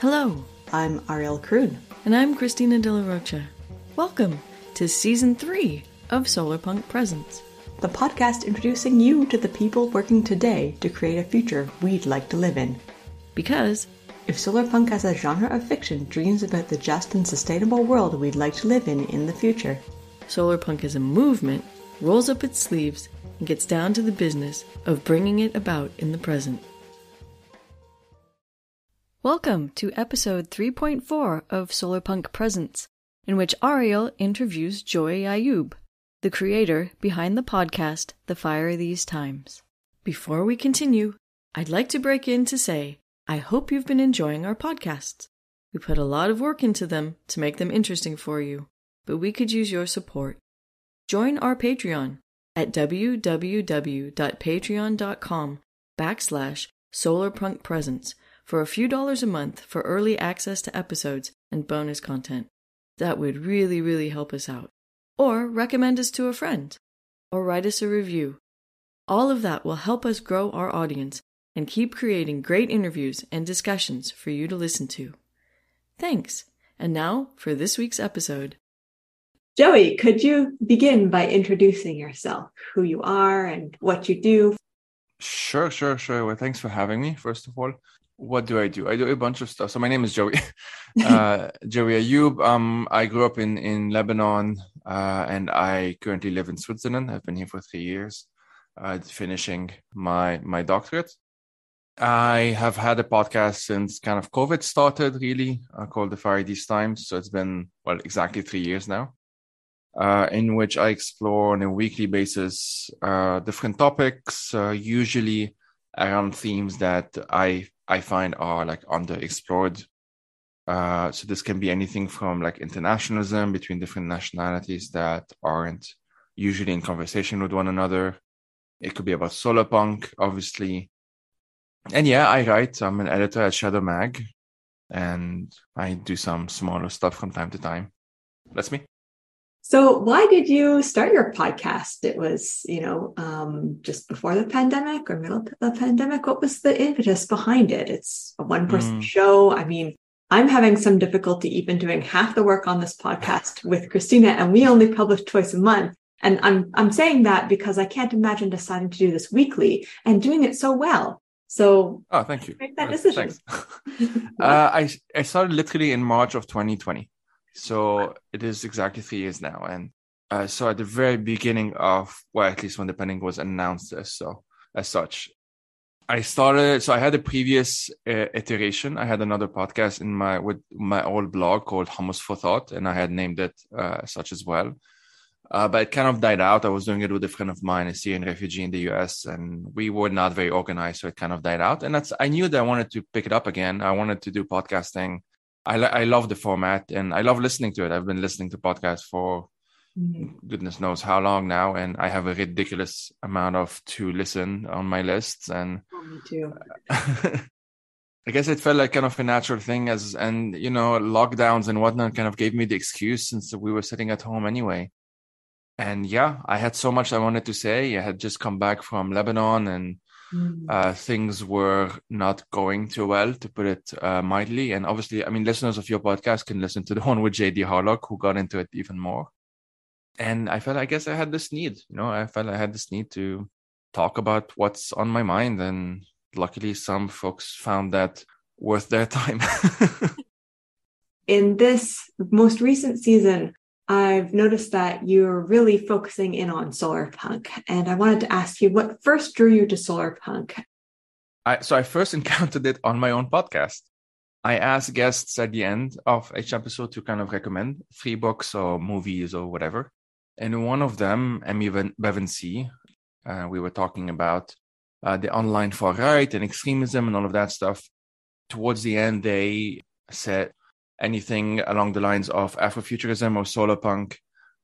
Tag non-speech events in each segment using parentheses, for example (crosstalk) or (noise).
Hello, I'm Ariel Kroon. and I'm Christina De La Rocha. Welcome to season three of Solarpunk Presents. the podcast introducing you to the people working today to create a future we'd like to live in. Because If solarpunk as a genre of fiction dreams about the just and sustainable world we'd like to live in in the future, Solarpunk as a movement rolls up its sleeves and gets down to the business of bringing it about in the present. Welcome to episode 3.4 of Solarpunk Presents, in which Ariel interviews Joey Ayoub, the creator behind the podcast The Fire These Times. Before we continue, I'd like to break in to say I hope you've been enjoying our podcasts. We put a lot of work into them to make them interesting for you, but we could use your support. Join our Patreon at www.patreon.com backslash solarpunkpresents for a few dollars a month for early access to episodes and bonus content. That would really, really help us out. Or recommend us to a friend. Or write us a review. All of that will help us grow our audience and keep creating great interviews and discussions for you to listen to. Thanks. And now for this week's episode. Joey, could you begin by introducing yourself, who you are and what you do? Sure, sure, sure. Well, thanks for having me, first of all. What do I do? I do a bunch of stuff. So my name is Joey, (laughs) uh, (laughs) Joey Ayoub. Um, I grew up in, in Lebanon, uh, and I currently live in Switzerland. I've been here for three years, uh, finishing my, my doctorate. I have had a podcast since kind of COVID started, really, uh, called The These Times. So it's been, well, exactly three years now uh, in which I explore on a weekly basis uh, different topics, uh, usually around themes that I I find are like underexplored. Uh, so this can be anything from like internationalism between different nationalities that aren't usually in conversation with one another. It could be about solar punk, obviously. And yeah, I write. I'm an editor at Shado Mag, and I do some smaller stuff from time to time. That's me. So, why did you start your podcast? It was, you know, um, just before the pandemic or middle of the pandemic. What was the impetus behind it? It's a one person Mm. show. I mean, I'm having some difficulty even doing half the work on this podcast with Christina, and we only publish twice a month. And I'm I'm saying that because I can't imagine deciding to do this weekly and doing it so well. So Oh, thank you. Make that Uh, decision. (laughs) Uh, I I started literally in March of 2020, so it is exactly three years now. And uh, so at the very beginning of, well, at least when the pandemic was announced, as so as such, I started. So I had a previous uh, iteration. I had another podcast in my with my old blog called Hummus for Thought, and I had named it uh, such as well. Uh, but it kind of died out. I was doing it with a friend of mine, a Syrian refugee in the US, and we were not very organized, so it kind of died out. And that's I knew that I wanted to pick it up again. I wanted to do podcasting. I I love the format and I love listening to it. I've been listening to podcasts for Mhm. goodness knows how long now, and I have a ridiculous amount of to listen on my lists. And Oh, me too. (laughs) I guess it felt like kind of a natural thing as and you know lockdowns and whatnot kind of gave me the excuse since we were sitting at home anyway. And yeah, I had so much I wanted to say. I had just come back from Lebanon and. Uh, things were not going too well, to put it uh, mildly. And obviously, I mean, listeners of your podcast can listen to the (laughs) one with JD Harlock, who got into it even more. And I felt, I guess, I had this need. You know, I felt I had this need to talk about what's on my mind, and luckily, some folks found that worth their (laughs) time. in this most recent season, I've noticed that you're really focusing in on solar punk. And I wanted to ask you what first drew you to solar punk? I, so I first (laughs) encountered it on my own podcast. I asked guests at the end of each episode to kind of recommend three books or movies or whatever. And one of them, Emmy Bevan uh, we were talking about uh, the online far right and extremism and all of that stuff. Towards the end, they said anything along the lines of Afrofuturism or solar punk,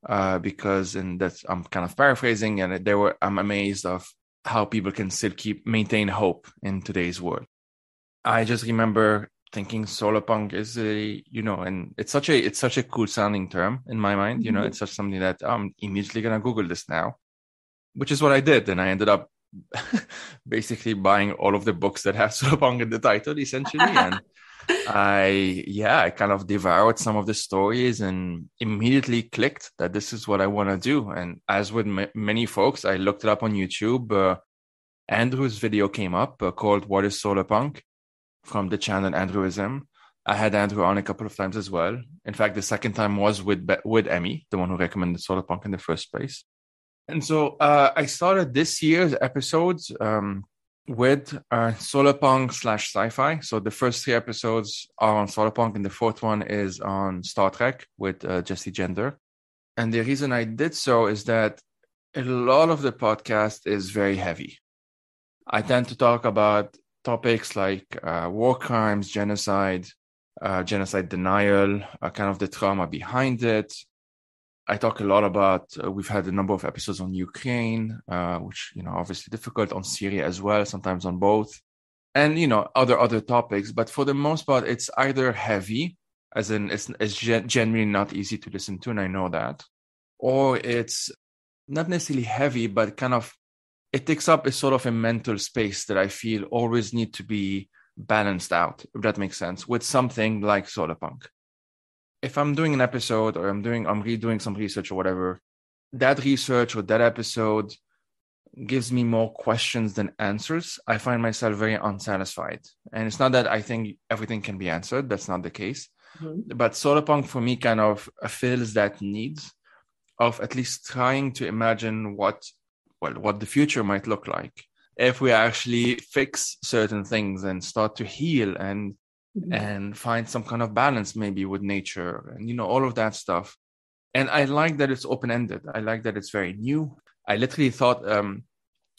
uh, because, and that's, I'm kind of paraphrasing, and they were, I'm amazed of how people can still keep maintain hope in today's world. I just remember thinking solar punk is a you know and it's such a it's such a cool sounding term in my mind you know mm-hmm. it's such something that i'm immediately gonna google this now which is what i did and i ended up (laughs) basically buying all of the books that have (laughs) solar punk in the title essentially and (laughs) i yeah i kind of devoured some of the stories and immediately clicked that this is what i want to do and as with m- many folks i looked it up on youtube uh, andrew's video came up uh, called what is solar punk from the channel Andrewism. I had Andrew on a couple of times as well. In fact, the second time was with with Emmy, the one who recommended Solar Punk in the first place. And so uh, I started this year's episodes um, with uh, Solar Punk slash sci-fi. So the first three episodes are on Solar Punk, and the fourth one is on Star Trek with uh, Jessie Gender. And the reason I did so is that a lot of the podcast is very heavy. I tend to talk about topics like uh, war crimes, genocide, uh, genocide denial, uh, kind of the trauma behind it. I talk a lot about. Uh, we've had a number of episodes on Ukraine, uh, which you know obviously difficult on Syria as well, sometimes on both, and you know other other topics. But for the most part, it's either heavy, as in it's, it's gen- generally not easy to listen to, and I know that, or it's not necessarily heavy, but kind of it takes up a sort of a mental space that I feel always need to be balanced out, if that makes sense, with something like solar punk. If I'm doing an episode or I'm doing I'm redoing some research or whatever, that research or that episode gives me more questions than answers. I find myself very unsatisfied. And it's not that I think everything can be answered, that's not the case. Mm-hmm. But solar punk for me kind of fills that need of at least trying to imagine what well what the future might look like if we actually fix certain things and start to heal and mm-hmm. and find some kind of balance maybe with nature and you know all of that stuff and i like that it's open ended i like that it's very new i literally thought um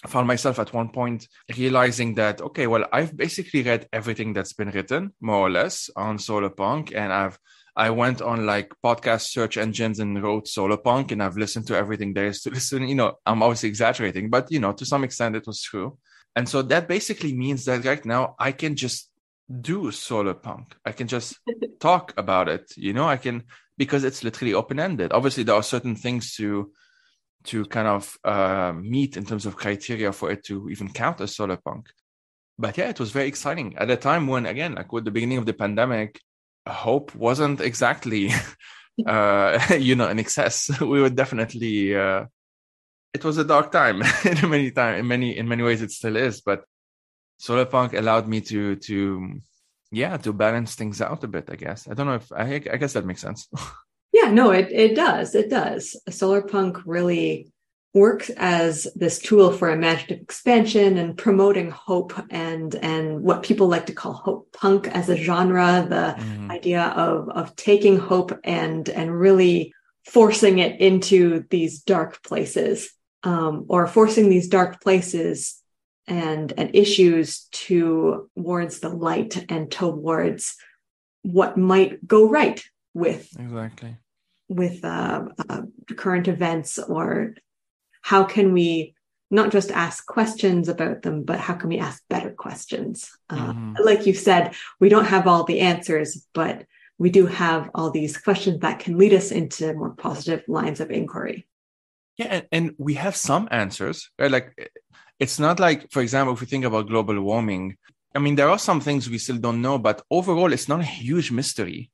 found myself at one point realizing that okay well i've basically read everything that's been written more or less on solar punk and i've I went on like podcast search engines and wrote solar punk and I've listened to everything there is to (laughs) listen. You know, I'm obviously exaggerating, but you know, to some extent it was true. And so that basically means that right now I can just do solar punk. I can just talk about it. You know, I can because it's literally open ended. Obviously, there are certain things to to kind of uh, meet in terms of criteria for it to even count as solar punk. But yeah, it was very exciting at a time when, again, like with the beginning of the pandemic, hope wasn't exactly (laughs) uh (laughs) you know in excess (laughs) we were definitely uh it was a dark time in many time in many in many ways it still is but solar punk allowed me to to yeah to balance things out a bit i guess. I don't know if i i guess that makes sense. (laughs) Yeah no it it does it does. Solar punk really works as this tool for imaginative expansion and promoting hope and and what people like to call hope punk as a genre the mm. idea of of taking hope and and really forcing it into these dark places um, or forcing these dark places and and issues towards the light and towards what might go right with exactly with uh, uh, current events or how can we not just ask questions about them, but how can we ask better questions? Uh, mm-hmm. like you said, we don't have all the answers, but we do have all these questions that can lead us into more positive lines of inquiry. Yeah, and, and we have some answers, right? Like, it's not like, for example, if we think about global warming, I mean, there are some things we still don't know, but overall, it's not a huge mystery.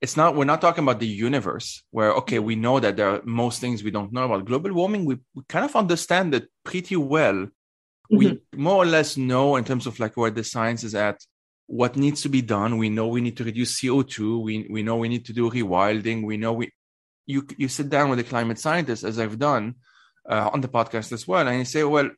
It's not we're not talking about the universe where okay we know that there are most things we don't know about. Global warming we, we kind of understand it pretty well. Mm-hmm. we more or less know in terms of like where the science is at what needs to be done. We know we need to reduce co2 we, we know we need to do rewilding. We know we you you sit down with a climate scientist as i've done uh, on the podcast as well and you say well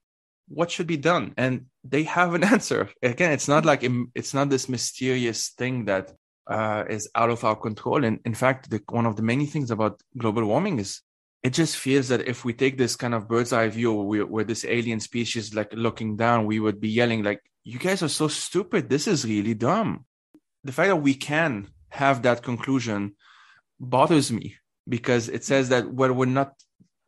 what should be done and they have an (laughs) answer again it's not like it's not this mysterious thing that uh, is out of our control. And in fact, the, one of the many things about global warming is it just feels that if we take this kind of bird's eye view where, where this alien species like looking down, we would be yelling like, "You guys are so stupid! This is really dumb." The fact that we can have that conclusion bothers me because it says that well, we're not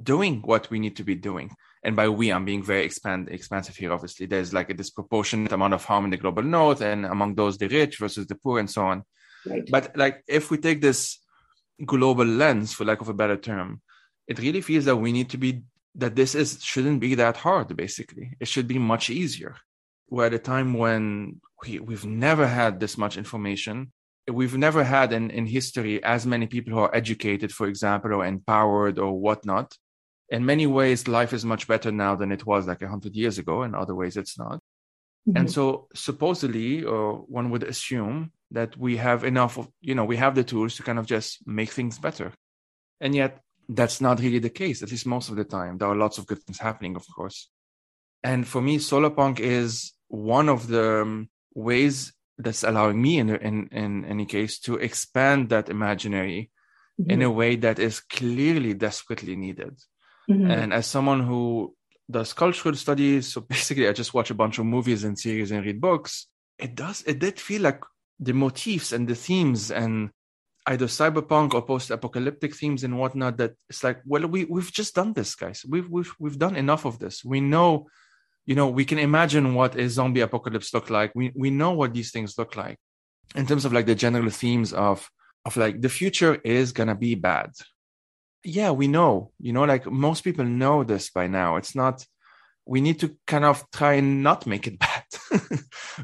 doing what we need to be doing. And by we, I'm being very expand, expansive here. Obviously, there's like a disproportionate amount of harm in the global north, and among those, the rich versus the poor, and so on. Right. But like, if we take this global lens, for lack of a better term, it really feels that we need to be that this is shouldn't be that hard. Basically, it should be much easier. We're at a time when we, we've never had this much information we've never had in, in history as many people who are educated, for example, or empowered or whatnot. In many ways, life is much better now than it was like 100 years ago. In other ways, it's not. Mm-hmm. And so, supposedly, or one would assume that we have enough of, you know, we have the tools to kind of just make things better. And yet, that's not really the case, at least most of the time. There are lots of good things happening, of course. And for me, solarpunk is one of the um, ways that's allowing me in in in any case to expand that imaginary mm-hmm. in a way that is clearly desperately needed mm-hmm. and as someone who does cultural studies so (laughs) basically i just watch a bunch of movies and series and read books it does it did feel like the motifs and the themes and either cyberpunk or post-apocalyptic themes and whatnot that it's like well we we've just done this guys. We've we've we've done enough of this. We know you know we can imagine what a zombie apocalypse look like. We we know what these things look like. In terms of like the general themes of of like the future is gonna be bad yeah we know you know like most people know this by now. It's not we need to kind of try and not make it (laughs) bad.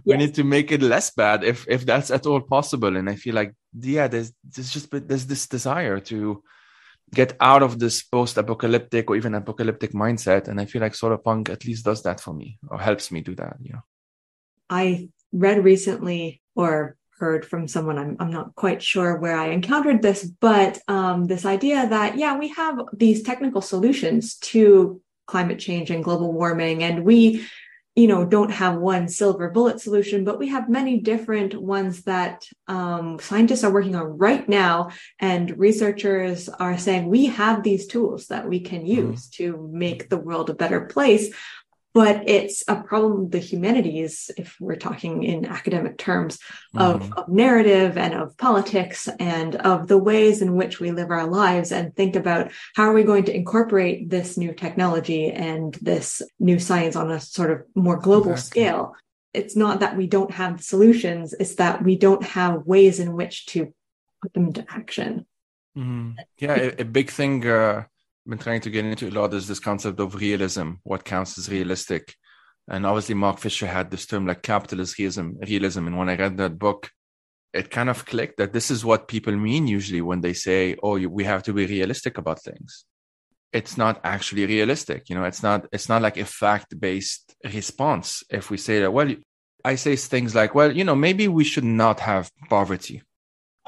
We yes. need to make it less bad if if that's at all possible. And i feel like yeah there's there's just there's this desire to get out of this post-apocalyptic or even apocalyptic mindset. And i feel like solar punk at least does that for me or helps me do that you know. I read recently or heard from someone i'm, I'm not quite sure where i encountered this but um, this idea that yeah we have these technical solutions to climate change and global warming and we you know don't have one silver bullet solution but we have many different ones that um, scientists are working on right now and researchers are saying we have these tools that we can mm-hmm. use mm-hmm. to make the world a better place but it's a problem of the humanities if we're talking in academic terms of, mm-hmm. of, narrative and of politics and of the ways in which we live our lives and think about how are we going to incorporate this new technology and this new science on a sort of more global exactly. scale it's not that we don't have solutions it's that we don't have ways in which to put them into action mm-hmm. yeah a, a, big thing uh been trying to get into a lot is this concept of realism, what counts as realistic. And obviously, Mark Fisher had this term like capitalist realism. Realism, and when I read that book, it kind of clicked that this is what people mean usually when they say, "Oh, we have to be realistic about things." It's not actually realistic, you know. It's not. It's not like a fact-based response. If we say that, well, I say things like, "Well, you know, maybe we should not have poverty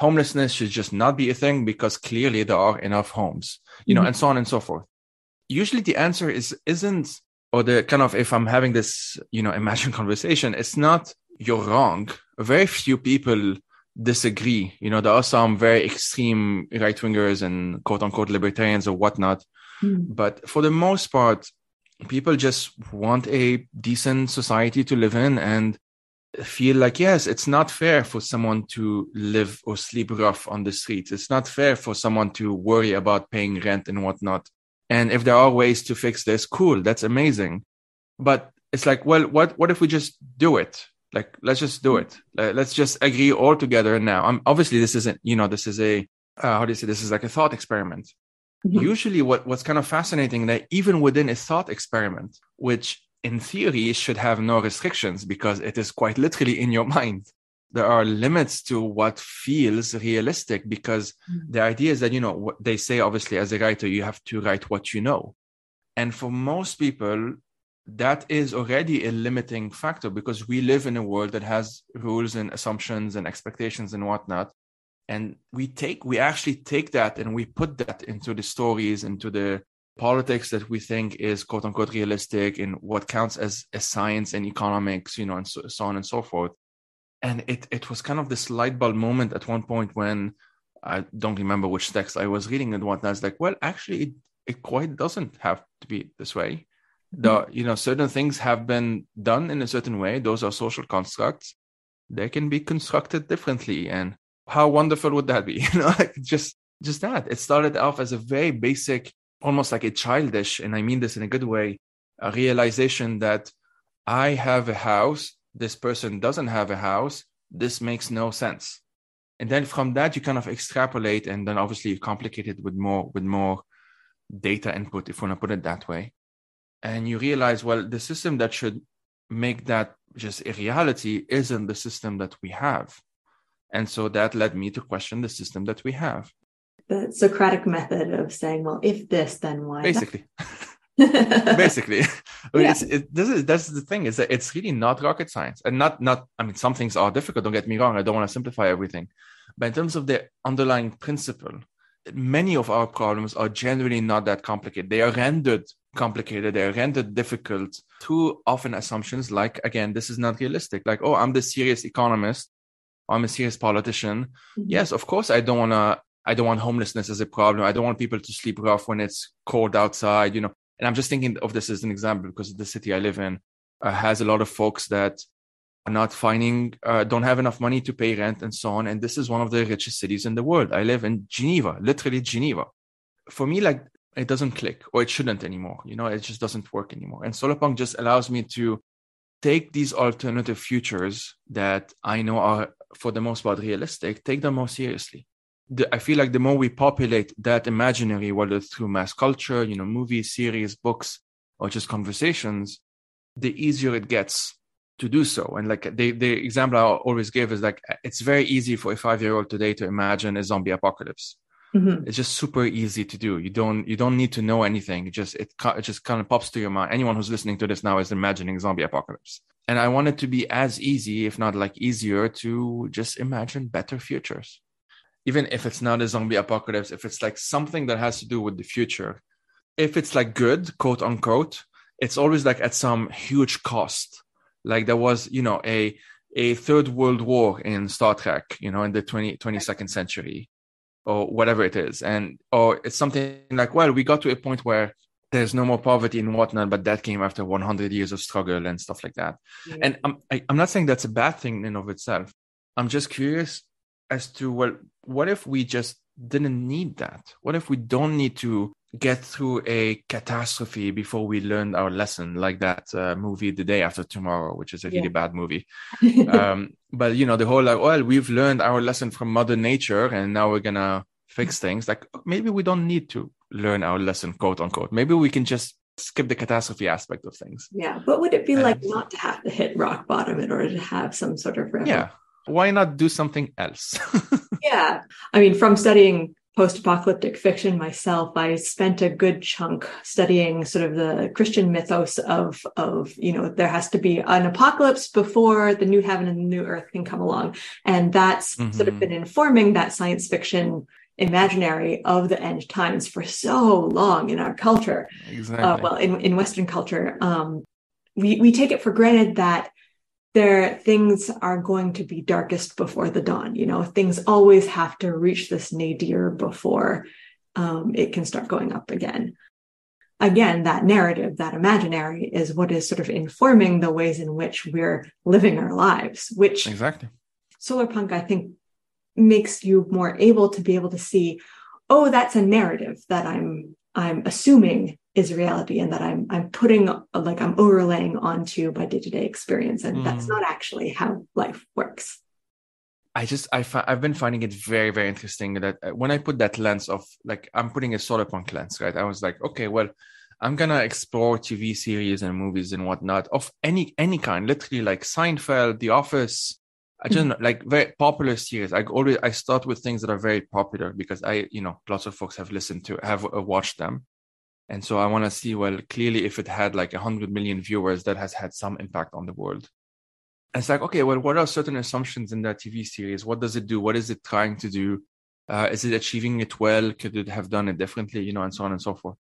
homelessness should just not be a thing because clearly there are enough homes, you know, mm-hmm. and so on and so forth. Usually the answer is isn't or the kind of if I'm having this, you know, (laughs) imagined conversation, it's not you're wrong. Very few people disagree. You know, there are some very extreme right wingers and quote unquote libertarians or whatnot. Mm. But for the most part, people just want a decent society to live in and feel like yes it's not fair for someone to live or sleep rough on the streets. It's not fair for someone to worry about paying rent and whatnot. And if there are ways to fix this cool that's amazing. But it's like well what what if we just do it? Like let's just do it. Let's just agree all together and now. I'm, obviously this isn't you know this is a uh, how do you say this is like a thought experiment. Mm-hmm. usually what what's kind of fascinating that even within a thought experiment which in theory should have no restrictions because it is quite literally in your mind. There are limits to what feels realistic because mm-hmm. the idea is that you know what they say obviously as a writer you have to write what you know. And for most people that is already a limiting factor because we live in a world that has rules and assumptions and expectations and whatnot. And we take we actually take that and we put that into the stories into the politics that we think is quote unquote realistic in what counts as, as science and economics, you know, and so, so on and so forth. And it, it was kind of this light bulb moment at one point when I don't remember which text I was reading and whatnot. I was like, well, actually, it, it quite doesn't have to be this way. The, mm-hmm. you know, certain things have been done in a certain way. Those are social constructs. They can be constructed differently. And how wonderful would that be? (laughs) You know, like just, just that. It started off as a very basic almost like a childish, and I mean this in a good way, a realization that I have a house, this person doesn't have a house, this makes no sense. And then from that you kind of extrapolate and then obviously you complicate it with more with more data input, if we want to put it that way. And you realize, well, the system that should make that just a reality isn't the system that we have. And so that led me to question the system that we have. The Socratic method of saying, well, if this, then why? Basically. (laughs) Basically. I mean, yeah. it, this is that's the thing, is that it's really not rocket science. And not not I mean, some things are difficult, don't get me wrong. I don't want to simplify everything. But in terms of the underlying principle, many of our problems are generally not that complicated. They are rendered complicated, they are rendered difficult through often assumptions like, again, this is not realistic. Like, oh, I'm the serious economist, I'm a serious politician. Mm-hmm. Yes, of course, I don't want to. I don't want homelessness as a problem. I don't want people to sleep rough when it's cold outside, you know. And I'm just thinking of this as an example because the city I live in uh, has a lot of folks that are not finding, uh, don't have enough money to pay rent and so on. And this is one of the richest cities in the world. I live in Geneva, literally Geneva. For me, like it doesn't click or it shouldn't anymore. You know, it just doesn't work anymore. And Solarpunk just allows me to take these alternative futures that I know are for the most part realistic, take them more seriously. The, I feel like the more we populate that imaginary, whether through mass culture, you know, movies, series, books, or just conversations, the easier it gets to do so. And like the, the example I always give is like, it's very easy for a five year old today to imagine a zombie apocalypse. Mm-hmm. It's just super easy to do. You don't, you don't need to know anything. It just, it, it just kind of pops to your mind. Anyone who's listening to this now is imagining zombie apocalypse. And I want it to be as easy, if not like easier to just imagine better futures. Even if it's not a zombie apocalypse, if it's like something that has to do with the future, if it's like good, quote unquote, it's always like at some huge cost like there was, you know, a a third world war in Star Trek, you know, in the 20, 22nd century or whatever it is. And or it's something like, well, we got to a point where there's no more poverty and whatnot, but that came after 100 years of struggle and stuff like that. Yeah. And I'm, I, am i am not saying that's a bad thing in of itself. I'm just curious as to, well, what if we just didn't need that? What if we don't need to get through a catastrophe before we learn our lesson, like that uh, movie The Day After Tomorrow, which is a yeah. really bad movie. (laughs) um, but you know, the whole like, well, we've learned our lesson from Mother Nature, and now we're gonna fix things. Like maybe we don't need to learn our lesson, quote unquote. Maybe we can just skip the catastrophe aspect of things. Yeah, what would it be and, like not to have to hit rock bottom in order to have some sort of Yeah, why not do something else? (laughs) yeah, I mean, from studying post-apocalyptic fiction myself i spent a good chunk studying sort of the christian mythos of of you know there has to be an apocalypse before the new heaven and the new earth can come along and that's mm-hmm. sort of been informing that science fiction imaginary of the end times for so long in our culture exactly. Uh, well in, in western culture um, we we take it for granted that there things are going to be darkest before the dawn you know? Things always have to reach this nadir before um, it can start going up again. Again that narrative that imaginary is what is sort of informing the ways in which we're living our lives which exactly. solar punk i think makes you more able to be able to see oh that's a narrative that i'm i'm assuming is reality and that I'm I'm putting like I'm overlaying onto my day-to-day experience. And mm. that's not actually how life works. I just I fi- I've been finding it very very interesting that uh, when I put that lens of like I'm putting a solar punk lens right? I was like okay well I'm gonna explore TV series and movies and whatnot of any any kind literally like Seinfeld The Office. I just mm like very popular series. I always I start with things that are very popular because I you know lots of folks have listened to have uh, watched them and so I want to see, well, clearly, if it had like 100 million viewers, that has had some impact on the world. And it's like, okay, well, what are certain assumptions in that TV series? What does it do? What is it trying to do? Uh, is it achieving it well? Could it have done it differently? You know, and so on and so forth.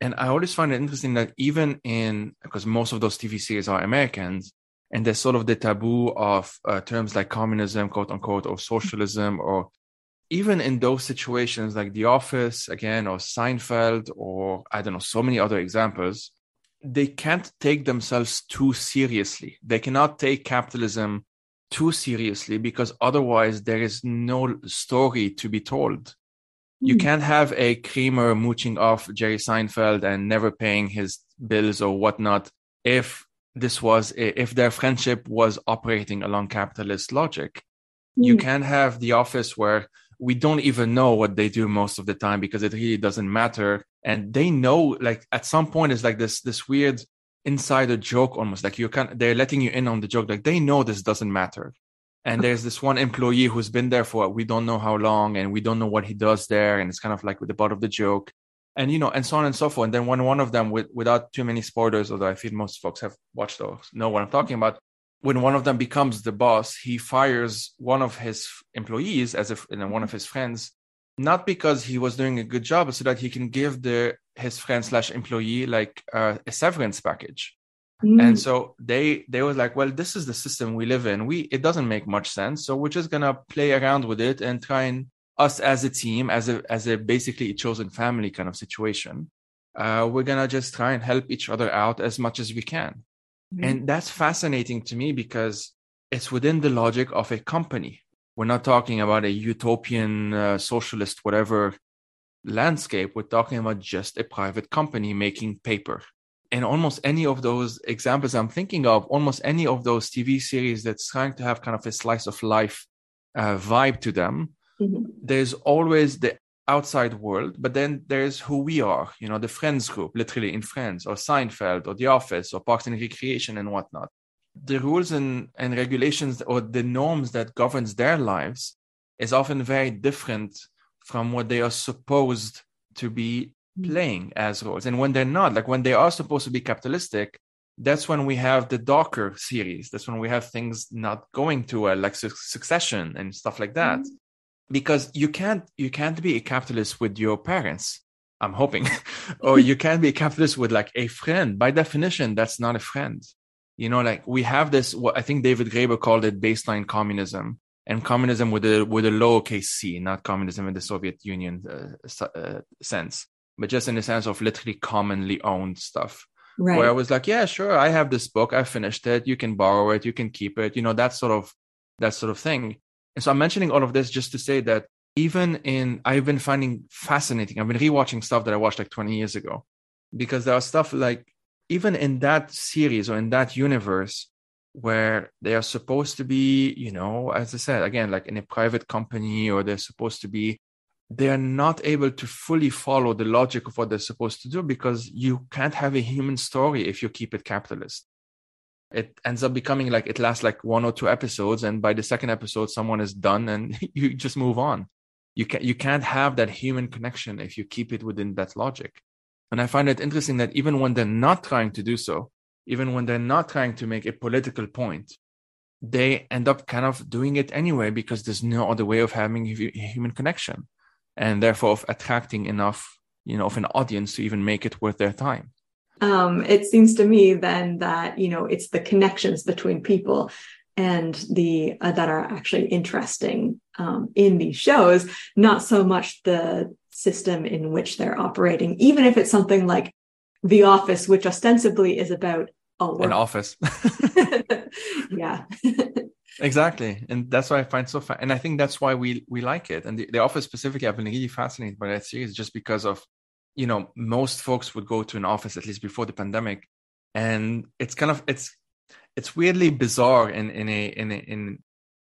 And I always find it interesting that even in, because most of those TV series are Americans, and there's sort of the taboo of uh, terms like communism, quote unquote, or socialism, or even in those situations like The Office again, or Seinfeld, or I don't know, so many other examples, they can't take themselves too seriously. They cannot take capitalism too seriously because otherwise there is no story to be told. You can't have a Kramer mooching off Jerry Seinfeld and never paying his bills or whatnot if this was if their friendship was operating along capitalist logic. You Mm. can't have the office where we don't even know what they do most of the time because it really doesn't matter. And they know, like at some point, it's like this this weird insider joke almost. Like you can they're letting you in on the joke. Like they know this doesn't matter. And there's this one employee who's been there for we don't know how long, and we don't know what he does there, and it's kind of like with the butt of the joke, and you know, and so on and so forth. And then when one of them, with, without too many spoilers, although I feel most folks have watched those, know what I'm talking about, when one of them becomes the boss, he fires one of his employees as if you know, one of his friends, not because he was doing a good job, but so that he can give the his friend slash employee like uh, a severance package. Mm. And so they they were like, well, this is the system we live in. We it doesn't make much sense, so we're just gonna play around with it and try and us as a team, as a as a basically a chosen family kind of situation. Uh, we're gonna just try and help each other out as much as we can. Mhm. And that's fascinating to me because it's within the logic of a company. We're not talking about a utopian uh, socialist, whatever landscape. We're talking about just a private company making paper. And almost any of those examples I'm thinking of, almost any of those TV series that's trying to have kind of a slice of life uh, vibe to them, Mhm. there's always the outside world, but then there's who we are, you know, the Friends group, literally in Friends, or Seinfeld, or The Office, or Parks and Recreation, and whatnot. The rules and, and regulations or the norms that governs their lives is often very different from what they are supposed to be mm. playing as roles. And when they're not, like when they are supposed to be capitalistic, that's when we have the darker series. That's when we have things not going too well, like Su- Succession and stuff like that mm. Because you can't you can't be a capitalist with your parents i'm hoping (laughs) or you can't be a capitalist with like a friend by definition that's not a friend you know like we have this what i think david graeber called it baseline communism and communism with a with a lowercase c not communism in the soviet union uh, uh, sense but just in the sense of literally commonly owned stuff Right. where I was like, yeah, sure, I have this book, I finished it, you can borrow it, you can keep it, you know, that sort of that sort of thing. And so I'm mentioning all of this just to say that even in I've been finding fascinating. I've been rewatching stuff that I watched like 20 years ago because there are stuff like even in that series or in that universe where they are supposed to be, you know, as I said, again, like in a private company or they're supposed to be they are not able to fully follow the logic of what they're supposed to do because you can't have a human story if you keep it capitalist. It ends up becoming like it lasts like one or two episodes, and by the second episode, someone is done, and (laughs) you just move on. You can you can't have that human connection if you keep it within that logic. And I find it interesting that even when they're not trying to do so, even when they're not trying to make a political point, they end up kind of doing it anyway because there's no other way of having a human connection and therefore of attracting enough you know of an audience to even make it worth their time um, it seems to me then that you know it's the connections between people and the uh, that are actually interesting um, in these shows not so much the system in which they're operating. Even if it's something like the office which ostensibly is about an office. (laughs) Yeah. (laughs) Exactly. And that's why i find so fa- and i think that's why we we like it. And the, the office specifically i've been really fascinated by that series just because of you know most folks would go to an office at least before the pandemic and it's kind of it's it's weirdly bizarre in in a in a, in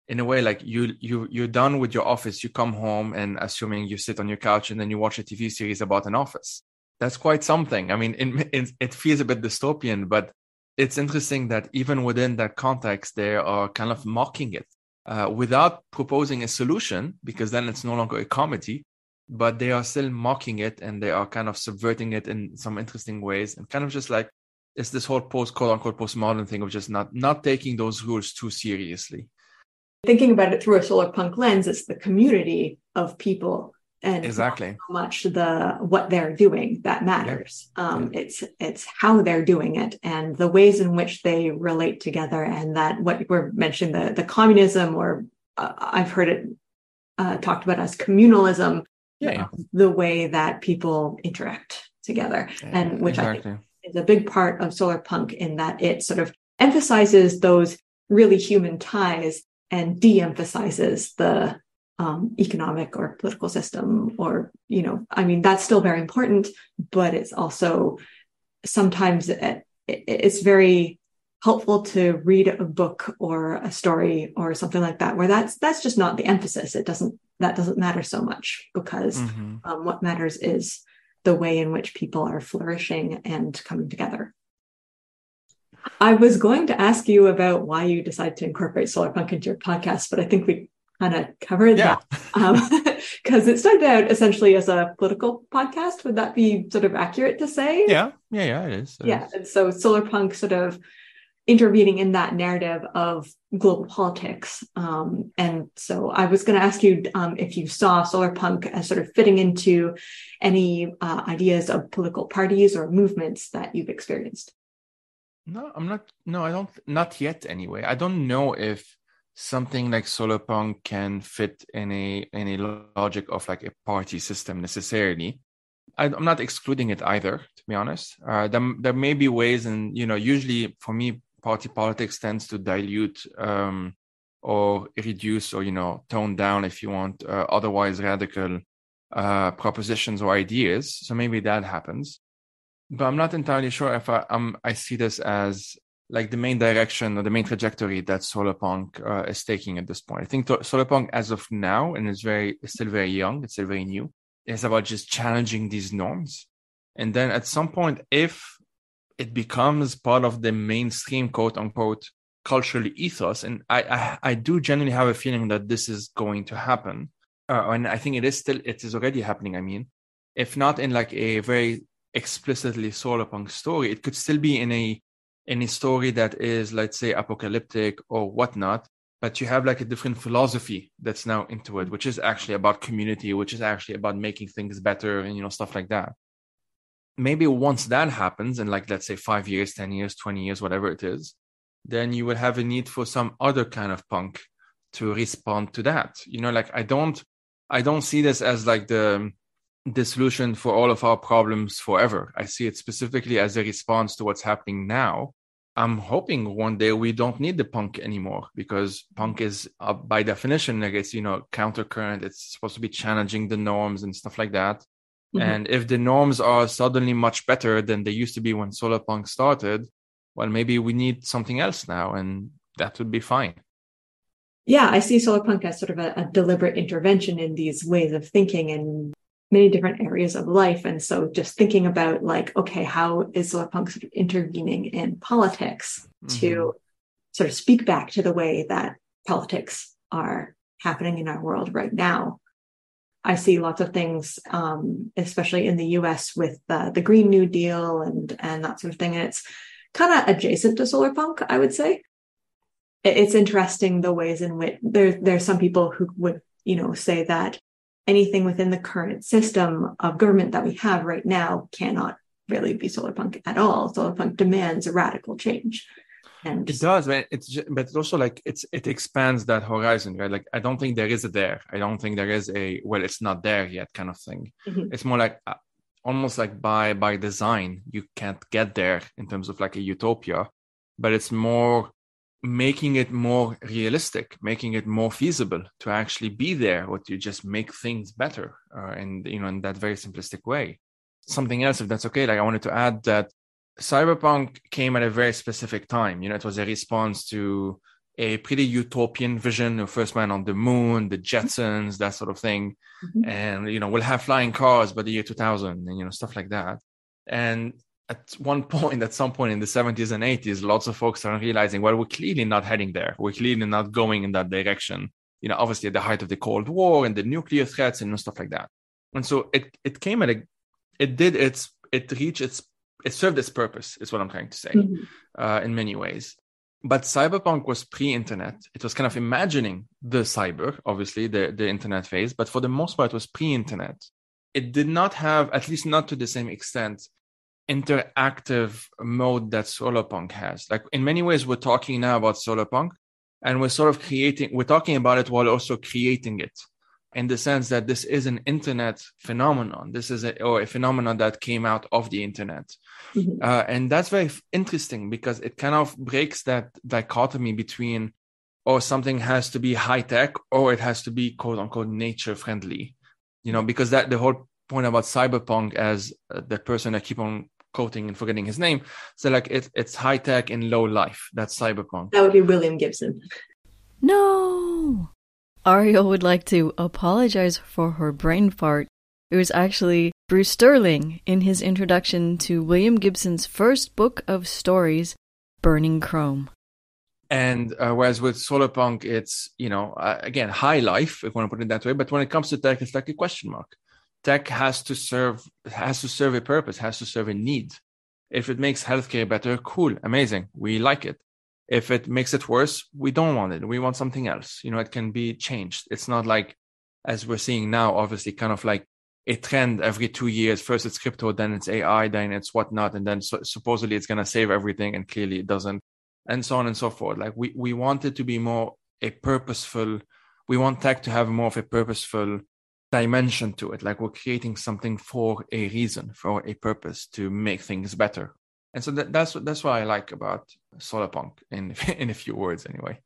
in a way like you you you're done with your office you come home and assuming you sit on your couch and then you watch a tv series about an office. That's quite something. I mean in, in, it feels a bit dystopian but it's interesting that even within that context they are kind of mocking it uh, without proposing a solution because then it's no longer a comedy but they are still mocking it and they are kind of subverting it in some interesting ways and kind of just like it's this whole post quote unquote postmodern thing of just not not taking those rules too seriously. Thinking about it through a solar punk lens it's the community of people and exactly. how much the what they're doing that matters. Um it's it's how they're doing it and the ways in which they relate together and that what we're mentioning the the communism or uh, i've heard it uh, talked about as communalism yeah, yeah. the way that people interact together and which i think is a big part of solar punk in that it sort of emphasizes those really human ties and de-emphasizes the um, economic or political system or you know i mean that's still very important but it's also sometimes it, it's very helpful to read a book or a story or something like that where that's that's just not the emphasis it doesn't that doesn't matter so much because mm-hmm. um, what matters is the way in which people are flourishing and coming together i was going to ask you about why you decided to incorporate solar punk into your podcast but i think we kind of covered yeah. that because um, (laughs) it started out essentially as a political podcast would that be sort of accurate to say yeah yeah yeah it is it yeah is. and so solar punk sort of intervening in that narrative of global politics. Um, and so I was going to ask you um, if you saw solar punk as sort of fitting into any uh, ideas of political parties or movements that you've experienced. No, I'm not. No, I don't. Not yet. Anyway, I don't know if something like solar punk can fit in a in a logic of like a party system necessarily. I, am not excluding it either, to be honest. Uh, there, there may be ways, and you know, usually for me, party politics tends to dilute um, or reduce or you know tone down if you want uh, otherwise radical uh, propositions or ideas. So maybe that happens. But i'm not entirely sure if i um, i see this as like the main direction or the main trajectory that solarpunk uh, is taking at this point. I think th- solarpunk as of now and it's very it's still very young it's still very new is about just challenging these norms. And then at some point if it becomes part of the mainstream quote unquote cultural ethos. And I, I, I do genuinely have a feeling that this is going to happen. Uh, and i think it is still it is already happening i mean. If not in like a very explicitly solar punk story it could still be in a in a story that is let's say apocalyptic or whatnot. But you have like a different philosophy that's now into it which is actually about community which is actually about making things better and you know stuff like that maybe once that happens in like let's say five years 10 years 20 years whatever it is then you will have a need for some other kind of punk to respond to that. You know like i don't i don't see this as like the the solution for all of our problems forever. I see it specifically as a response to what's happening now. I'm hoping one day we don't need the punk anymore because punk is uh, by definition i guess you know countercurrent. It's supposed to be challenging the norms and stuff like that Mm-hmm. And if the norms are suddenly much better than they used to be when Solarpunk started, well, maybe we need something else now, and that would be fine. Yeah, I see Solarpunk as sort of a, a deliberate intervention in these ways of thinking in many different areas of life. And so just thinking about like, okay, how is Solarpunk sort of intervening in politics mm-hmm. to sort of speak back to the way that politics are happening in our world right now? I see lots of things, um, especially in the U.S. with uh, the Green New Deal and and that sort of thing. And it's kind of adjacent to solar punk, I would say. It's interesting the ways in which there there's some people who would you know say that anything within the current system of government that we have right now cannot really be solar punk at all. Solar punk demands a radical change and it does but it's just, but it's also like it's it expands that horizon right? Like i don't think there is a there. I don't think there is a well it's not there yet kind of thing. Mm-hmm. it's more like uh, almost like by by design you can't get there in terms of like a utopia but it's more making it more realistic making it more feasible to actually be there what you just make things better uh, and you know in that very simplistic way. Something else if that's okay like i wanted to add that cyberpunk came at a very specific time. You know, it was a response to a pretty utopian vision of first man on the moon, the Jetsons, that sort of thing. Mm-hmm. And, you know, we'll have flying cars by the year 2000 and, you know, stuff like that. And at one (laughs) point, at some point in the 70s and 80s, lots of folks are realizing, well, we're clearly not heading there. We're clearly not going in that direction. You know, obviously at the height of the Cold War and the nuclear threats and stuff like that. And so it, it came at a, it did its, it reached its it served its purpose is what i'm trying to say mm-hmm. uh, in many ways. But cyberpunk was pre-internet. It was kind of imagining the cyber obviously the, the internet phase but for the most part it was pre-internet. It did not have at least not to the same extent interactive mode that solarpunk has. Like in many ways we're talking now about solarpunk and we're sort of creating we're talking about it while also creating it in the sense that this is an internet phenomenon. This is a, or a phenomenon that came out of the internet. Mm-hmm. Uh, and that's very interesting because it kind of breaks that dichotomy between or something has to be high tech or it has to be quote unquote nature friendly you know because that the whole point about cyberpunk as uh, the person i keep on quoting and forgetting his name so like it, it's high tech in low life that's cyberpunk that would be william gibson no ariel would like to apologize for her brain fart. It was actually bruce sterling in his introduction to william gibson's first book of stories burning chrome. And uh, whereas with solarpunk it's you know uh, again high life if you want to put it that way but when it comes to tech it's like a question mark. Tech has to serve has to serve a purpose has to serve a need. If it makes healthcare better cool amazing we like it if it makes it worse we don't want it we want something else you know it can be changed it's not like as we're seeing now obviously kind of like a trend every two years first it's crypto then it's ai then it's whatnot and then so, supposedly it's going to save everything and clearly it doesn't and so on and so forth. Like we we want it to be more a purposeful. We want tech to have more of a purposeful dimension to it. Like we're creating something for a reason, for a purpose to make things better. And so that, that's that's what I like about Solarpunk in (laughs) in a few words, anyway.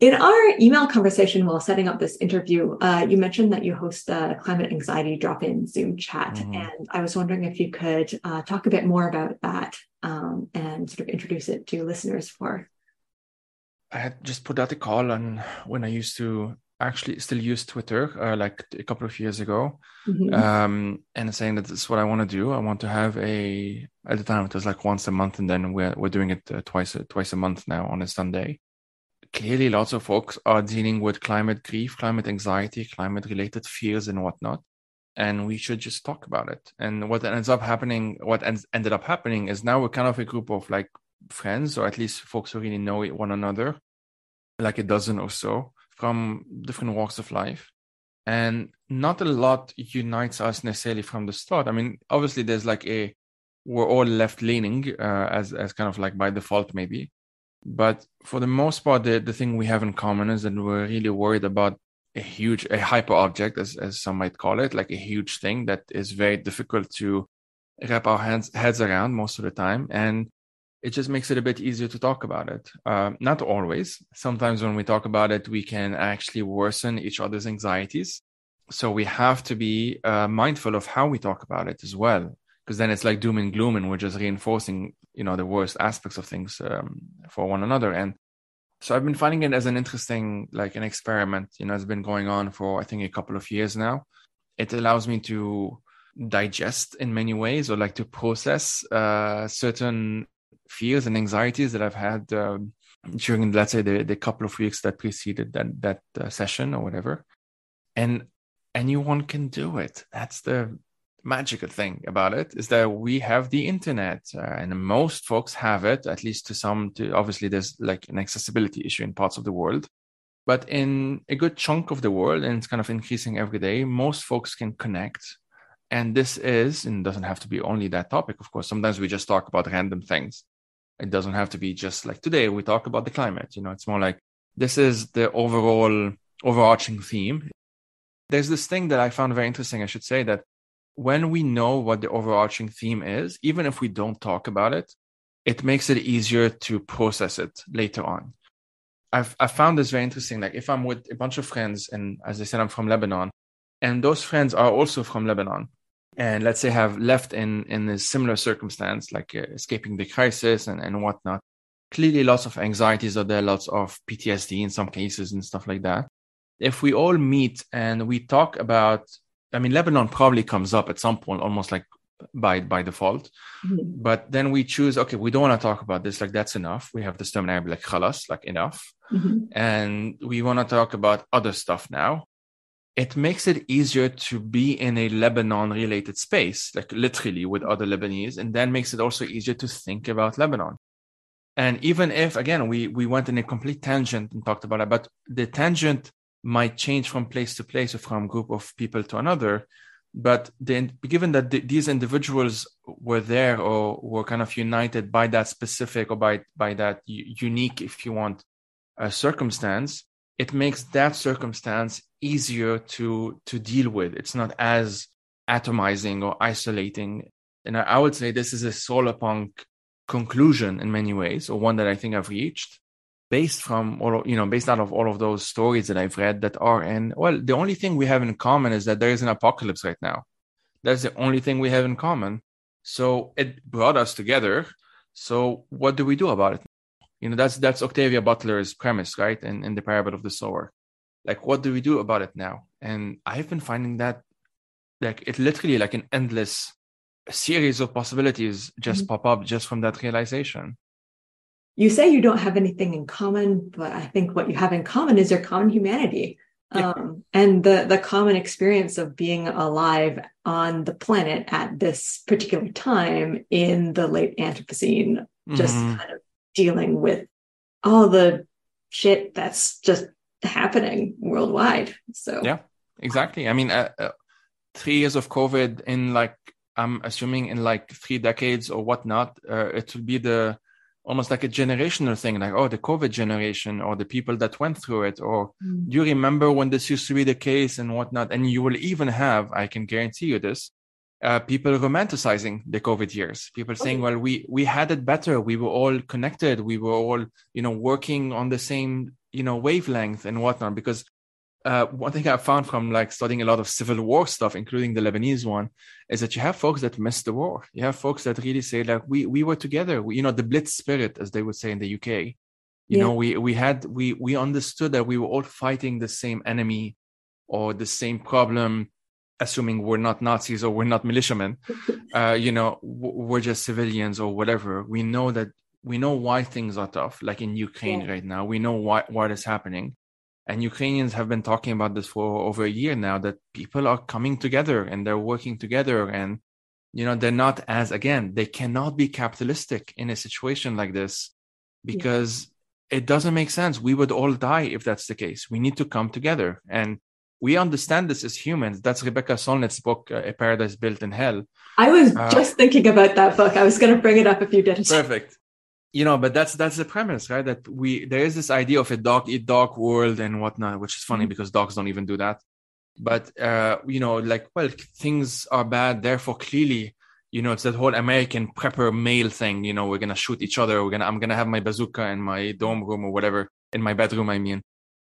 In our email conversation while setting up this interview, uh, you mentioned that you host a climate anxiety drop in Zoom chat. Mm-hmm. And I was wondering if you could uh, talk a bit more about that um, and sort of introduce it to listeners for. I had just put out a call on when I used to actually still use Twitter, uh, like a couple of years ago, mm-hmm. um, and saying that this is what I want to do. I want to have a. At the time, it was like once a month, and then we're we're doing it uh, twice twice a month now on a Sunday. Clearly, lots of folks are dealing with climate grief, climate anxiety, climate related fears, and whatnot and we should just talk about it. And what ends up happening, what ends, ended up happening is now we're kind of a group of like friends, or at least folks who really know one another, like a dozen or so from different walks of life. And not a lot unites us necessarily from the start. I mean, obviously, there's like a we're all left leaning uh, as as kind of like by default maybe, but for the most part, the the thing we have in common is that we're really worried about a huge a hyper object as, as some might call it like a huge thing that is very difficult to wrap our hands heads around most of the time and it just makes it a bit easier to talk about it uh, not always sometimes when we talk about it we can actually worsen each other's anxieties so we have to be uh, mindful of how we talk about it as well because then it's like doom and gloom and we're just reinforcing you know the worst aspects of things um, for one another and so I've been finding it as an interesting, like an experiment. You know, it's been going on for I think a couple of years now. It allows me to digest in many ways, or like to process uh, certain fears and anxieties that I've had um, during, let's say, the, the couple of weeks that preceded that that uh, session or whatever. And anyone can do it. That's the magical thing about it is that we have the internet uh, and most folks have it at least to some to obviously there's like an accessibility issue in parts of the world but in a good chunk of the world and it's kind of increasing every day most folks can connect and this is and doesn't have to be only that topic of course sometimes we just talk about random things it doesn't have to be just like today we talk about the climate you know it's more like this is the overall overarching theme there's this thing that i found very interesting i should say that when we know what the overarching theme is, even if we don't talk about it, it makes it easier to process it later on. I've I found this very interesting. Like if I'm with a bunch of friends, and as I said, I'm from Lebanon, and those friends are also from Lebanon, and let's say have left in in a similar circumstance, like uh, escaping the crisis and and whatnot. Clearly, lots of anxieties are there, lots of PTSD in some cases, and stuff like that. If we all meet and we talk about I mean, Lebanon probably comes up at some point, almost like by by default. Mm-hmm. But then we choose, okay, we don't want to talk about this. Like that's enough. We have this term in Arabic, like khalas, like enough, mm-hmm. and we want to talk about other stuff now. It makes it easier to be in a Lebanon related space, like literally with other Lebanese, and then makes it also easier to think about Lebanon. And even if, again, we we went in a complete tangent and talked about it, but the tangent might change from place to place or from group of people to another but then given that the, these individuals were there or were kind of united by that specific or by by that unique if you want uh, circumstance it makes that circumstance easier to to deal with. It's not as atomizing or isolating. And I, I would say this is a solar punk conclusion in many ways or one that i think i've reached based from all you know based out of all of those stories that i've read that are in well the only thing we have in common is that there is an apocalypse right now. That's the only thing we have in common. So it brought us together. So what do we do about it? You know that's that's octavia butler's premise right in, in the parable of the sower like what do we do about it now and i've been finding that like it literally like an endless series of possibilities just mm-hmm. pop up just from that realization you say you don't have anything in common, but I think what you have in common is your common humanity. Yeah. Um, and the the common experience of being alive on the planet at this particular time in the late Anthropocene, just mm-hmm. kind of dealing with all the shit that's just happening worldwide. So yeah, exactly. I mean, uh, uh, three years of COVID in like I'm assuming in like three decades or whatnot, uh, it will be the almost like a generational thing, like, oh, the COVID generation or the people that went through it, or mm. do you remember when this used to be the case and whatnot? And you will even have, I can guarantee you this, uh, people romanticizing the COVID years. People okay. saying, well, we, we had it better. We were all connected. We were all, you know, working on the same, you know, wavelength and whatnot, because uh, one thing I found from like studying a lot of civil war stuff, including the Lebanese one, is that you have folks that miss the war. You have folks that really say like we we were together. We, you know, the Blitz spirit, as they would say in the UK. You yeah. know, we we had we we understood that we were all fighting the same enemy or the same problem. Assuming we're not Nazis or we're not militiamen, (laughs) uh, you know, we're just civilians or whatever. We know that we know why things are tough, like in Ukraine yeah. right now. We know why what is happening. And Ukrainians have been talking about this for over a year now that people are coming together and they're working together and you know they're not as again they cannot be capitalistic in a situation like this because yeah. it doesn't make sense. We would all die if that's the case. We need to come together. And we understand this as humans. That's rebecca solnit's book uh, a paradise built in hell. I was uh, just thinking about that book. I was going to bring it up if you didn't. Perfect you know but that's that's the premise right? That we there is this idea of a dog eat dog world and whatnot which is funny mm-hmm. because dogs don't even do that. But uh you know like well things are bad. Therefore clearly you know it's that whole american prepper male thing you know we're gonna shoot each other. We're gonna i'm gonna have my bazooka in my dorm room or whatever in my bedroom i mean.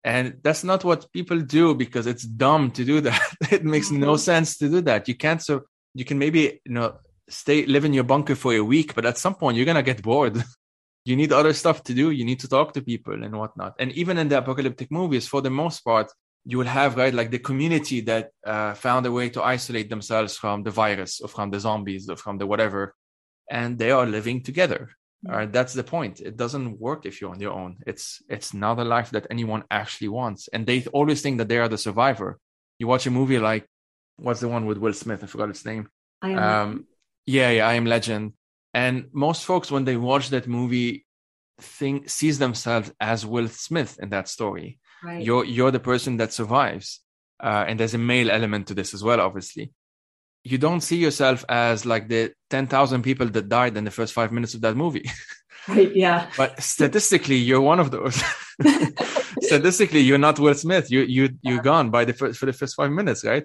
And that's not what people do because it's dumb to do that. (laughs) It makes no mm-hmm. sense to do that. You can't so you can maybe you know stay live in your bunker for a week but at some point you're gonna get bored (laughs) you need other stuff to do. You need to talk to people and whatnot. And even in the apocalyptic movies, for the most part, you will have right like the community that uh, found a way to isolate themselves from the virus or from the zombies or from the whatever, and they are living together. Mm-hmm. Uh, that's the point. It doesn't work if you're on your own. It's it's not a life that anyone actually wants, and they always think that they are the survivor. You watch a movie like what's the one with Will Smith? I forgot its name. I am. Um, yeah, yeah, I am Legend. And most folks, when they watch that movie, think sees themselves as Will Smith in that story. Right. You're you're the person that survives, uh, and there's a male element to this as well. Obviously, you don't see yourself as like the ten thousand people that died in the first five minutes of that movie. (laughs) Right. Yeah. but statistically, you're one of those. (laughs) (laughs) statistically, you're not Will Smith. You you you're gone by the first, for the first five minutes, right?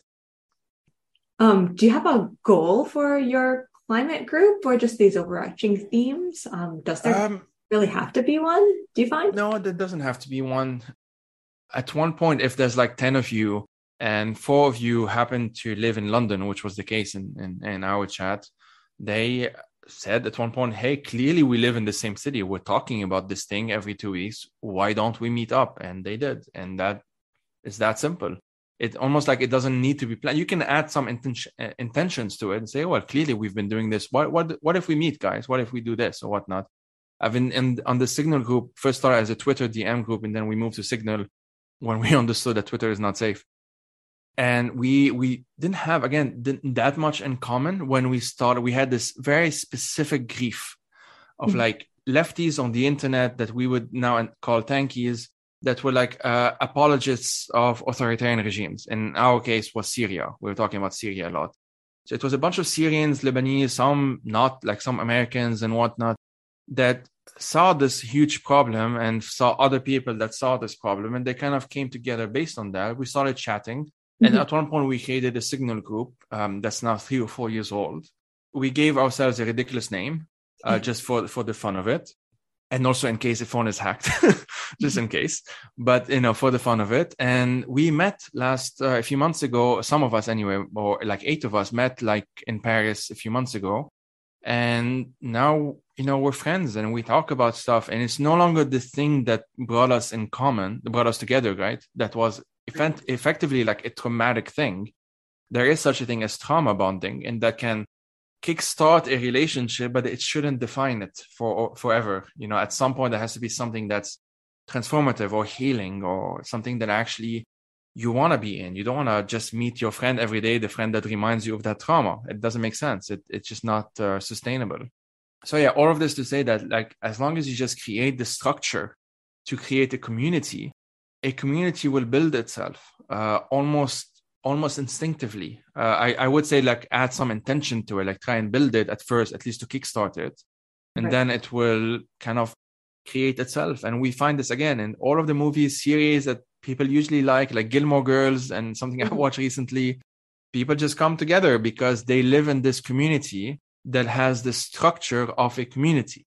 Um, do you have a goal for your climate group or just these overarching themes? Um, does there um, really have to be one? Do you find? No, there doesn't have to be one. At one point, if there's like 10 of you and four of you happen to live in London, which was the case in, in, in our chat, they said at one point, Hey, clearly we live in the same city. We're talking about this thing every two weeks. Why don't we meet up? And they did. And that is that simple it almost like it doesn't need to be planned. You can add some intention, uh, intentions to it and say, well, clearly we've been doing this. What, what, what if we meet, guys? What if we do this or whatnot? I've been in on the Signal group, first started as a Twitter DM group, and then we moved to Signal when we (laughs) understood that Twitter is not safe. And we we didn't have again didn't that much in common when we started. We had this very specific grief of mm-hmm. like lefties on the internet that we would now call tankies that were like uh, apologists of authoritarian regimes. In our case, was Syria. We were talking about Syria a lot. So it was a bunch of Syrians, Lebanese, some not, like some Americans and whatnot, that saw this huge problem and saw other people that saw this problem, and they kind of came together based on that. We started chatting, mm-hmm. and at one point we created a Signal group um, that's now three or four years old. We gave ourselves a ridiculous name uh, just for for the fun of it and also in case the phone is hacked, (laughs) just in case. But you know, for the fun of it, and we met last uh, a few months ago. Some of us, anyway, or like eight of us, met like in Paris a few months ago, and now you know we're friends and we talk about stuff. And it's no longer the thing that brought us in common, that brought us together, right? That was effect- effectively like a traumatic thing. There is such a thing as trauma bonding, and that can kickstart a relationship, but it shouldn't define it for forever. You know, at some point there has to be something that's transformative or healing or something that actually you want to be in. You don't want to just meet your friend every day, the friend that reminds you of that trauma. It doesn't make sense. It, it's just not uh, sustainable. So yeah, all of this to say that like as long as you just create the structure to create a community, a community will build itself uh, almost almost instinctively. Uh, I, I would say like add some intention to it, like try and build it at first, at least to kickstart it. And right. then it will kind of create itself. And we find this again in all of the movies, series that people usually like, like Gilmore Girls and something I mm-hmm. watched recently. People just come together because they live in this community that has the structure of a community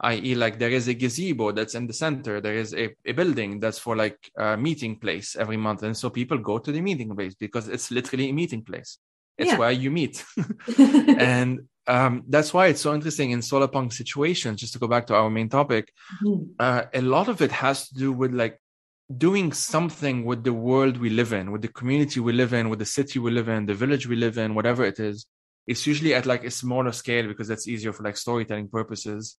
i.e., like there is a gazebo that's in the center, there is a, a building that's for like a meeting place every month. And so people go to the meeting place because it's literally a meeting place. It's yeah. where you meet. (laughs) and um, that's why it's so interesting in solar punk situations, just to go back to our main topic, mm-hmm. uh, a lot of it has to do with like doing something with the world we live in, with the community we live in, with the city we live in, the village we live in, whatever it is. It's usually at like a smaller scale because that's easier for like storytelling purposes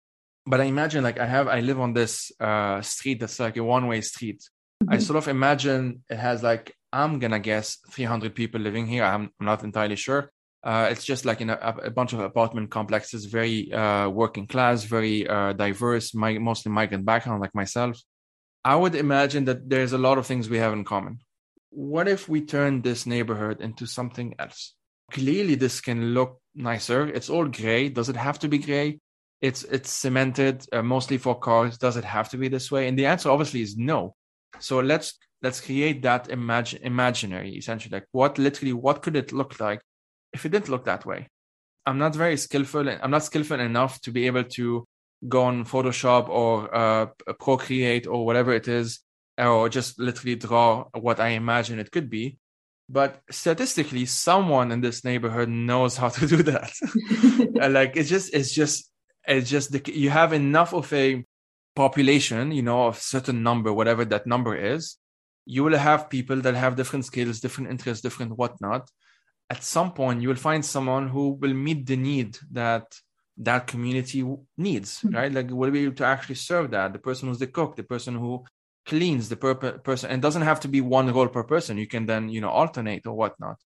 but I imagine like I have I live on this uh, street that's like a one way street. Mm-hmm. I sort of imagine it has like I'm gonna guess 300 people living here. I'm, I'm not entirely sure. Uh, it's just like in a, a, bunch of apartment complexes, very uh, working class, very uh, diverse, my, mostly migrant background like myself. I would imagine that there's a lot of things we have in common. What if we turn this neighborhood into something else? Clearly, this can look nicer. It's all gray. Does it have to be gray? It's it's cemented uh, mostly for cars. Does it have to be this way? And the answer obviously is no. So let's let's create that imagine imaginary essentially. Like what literally what could it look like if it didn't look that way? I'm not very skillful i'm not skillful enough to be able to go on photoshop or uh, procreate or whatever it is or just literally draw what i imagine it could be. But statistically someone in this neighborhood knows how to do that. (laughs) Like it's just it's just it's just the, you have enough of a population, you know, of certain number, whatever that number is. You will have people that have different skills, different interests, different whatnot. At some point, you will find someone who will meet the need that that community needs, mm-hmm. right? Like, will be able to actually serve that. The person who's the cook, the person who cleans, the per- person, and doesn't have to be one role per person. You can then, you know, alternate or whatnot.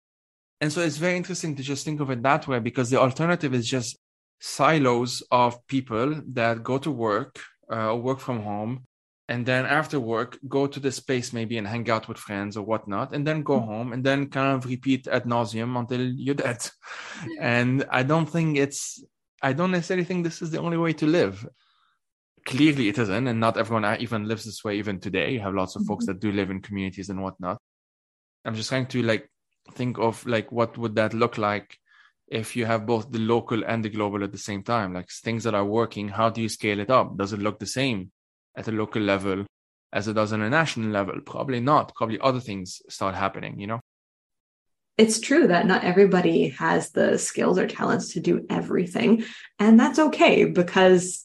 And so it's very interesting to just think of it that way because the alternative is just silos of people that go to work uh, work from home and then after work go to the space maybe and hang out with friends or whatnot and then go mm-hmm. home and then kind of repeat ad nauseum until you're dead (laughs) and i don't think it's i don't necessarily think this is the only way to live clearly it isn't and not everyone even lives this way even today you have lots of mm-hmm. folks that do live in communities and whatnot i'm just trying to like think of like what would that look like if you have both the local and the global at the same time. Like things that are working how do you scale it up? Does it look the same at a local level as it does on a national level? Probably not. Probably other things start happening you know? It's true that not everybody has the skills or talents to do everything and that's okay because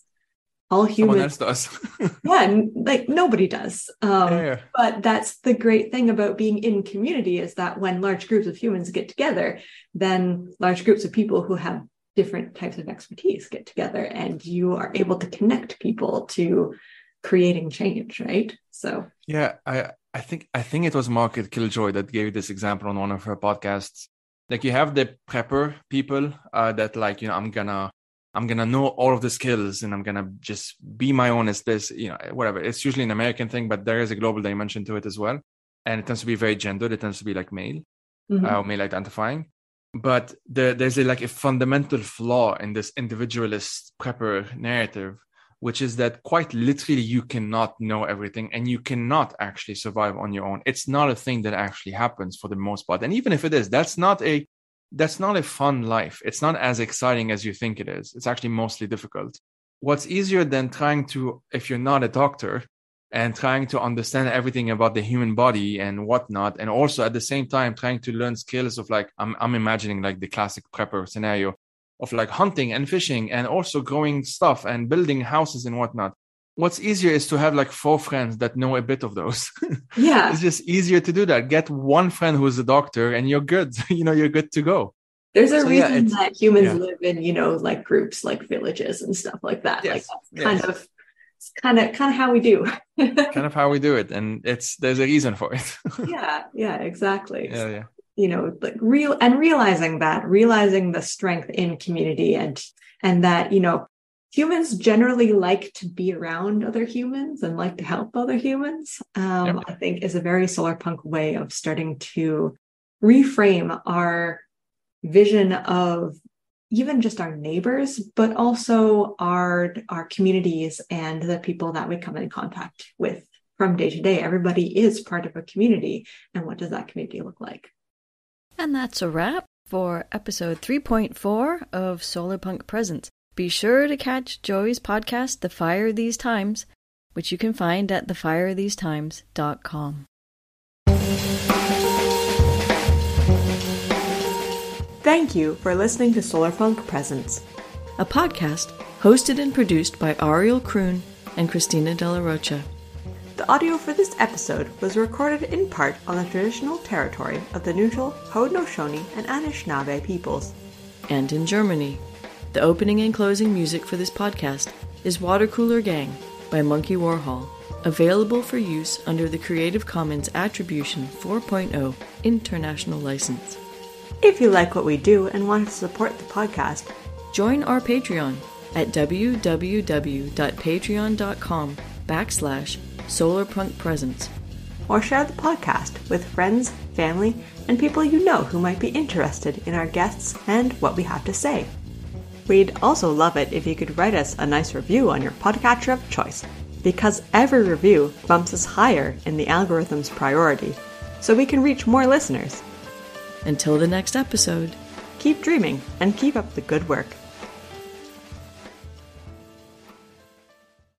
all humans does. (laughs) Yeah like nobody does. Um, yeah. but that's the great thing about being in community is that when large groups of humans get together then large groups of people who have different types of expertise get together and you are able to connect people to creating change right? So yeah i i think i think it was margaret killjoy that gave this example on one of her podcasts. Like you have the prepper people uh, that like you know i'm gonna I'm gonna know all of the skills and I'm gonna just be my own as this, you know, whatever. It's usually an American thing, but there is a global dimension to it as well. And it tends to be very gendered. It tends to be like male mm-hmm. uh, or male identifying. But the, there's a, like a fundamental flaw in this individualist prepper narrative, which is that quite literally you cannot know everything and you cannot actually survive on your own. It's not a thing that actually happens for the most part. And even if it is, that's not a that's not a fun life. It's not as exciting as you think it is. It's actually mostly difficult. what's easier than trying to, if you're not a doctor, and trying to understand everything about the human body and whatnot, and also at the same time trying to learn skills of like I'm I'm imagining like the classic prepper scenario of like hunting and fishing and also growing stuff and building houses and whatnot. What's easier is to have like four friends that know a bit of those. (laughs) Yeah. it's just easier to do that. Get one friend who's a doctor and you're good. (laughs) you know, you're good to go. There's a So, reason it's- that humans yeah. live in, you know, like groups like villages and stuff like that. Like Yes, that's kind of it's kind of kind of how we do. (laughs) Kind of how we do it. And it's there's a reason for it. yeah, yeah, exactly. yeah, yeah. you know like real and realizing that realizing the strength in community and and that you know humans generally like to be around other humans and like to help other humans um Yep. i think is a very solar punk way of starting to reframe our vision of even just our neighbors but also our our communities and the people that we come in contact with from day to day everybody is part of a community and what does that community look like And that's a wrap for episode 3.4 of Solarpunk Presents. Be sure to catch Joey's podcast, The Fire These Times, which you can find at thefirethesetimes.com. Thank you for listening to Solarpunk Presents. A podcast hosted and produced by Ariel Kroon and Christina De La Rocha. The audio for this episode was recorded in part on the traditional territory of the neutral Haudenosaunee and Anishinaabe peoples. and in Germany. The opening and closing music for this podcast is Water Cooler Gang by Monkey Warhol, available for use under the Creative Commons Attribution 4.0 International License. If you like what we do and want to support the podcast, Join our Patreon at www.patreon.com backslash solarpunkpresents. or share the podcast with friends, family, and people you know who might be interested in our guests and what we have to say. We'd also love it if you could write us a nice review on your podcatcher of choice, because every review bumps us higher in the algorithm's priority, so we can reach more listeners. Until the next episode. Keep dreaming and keep up the good work.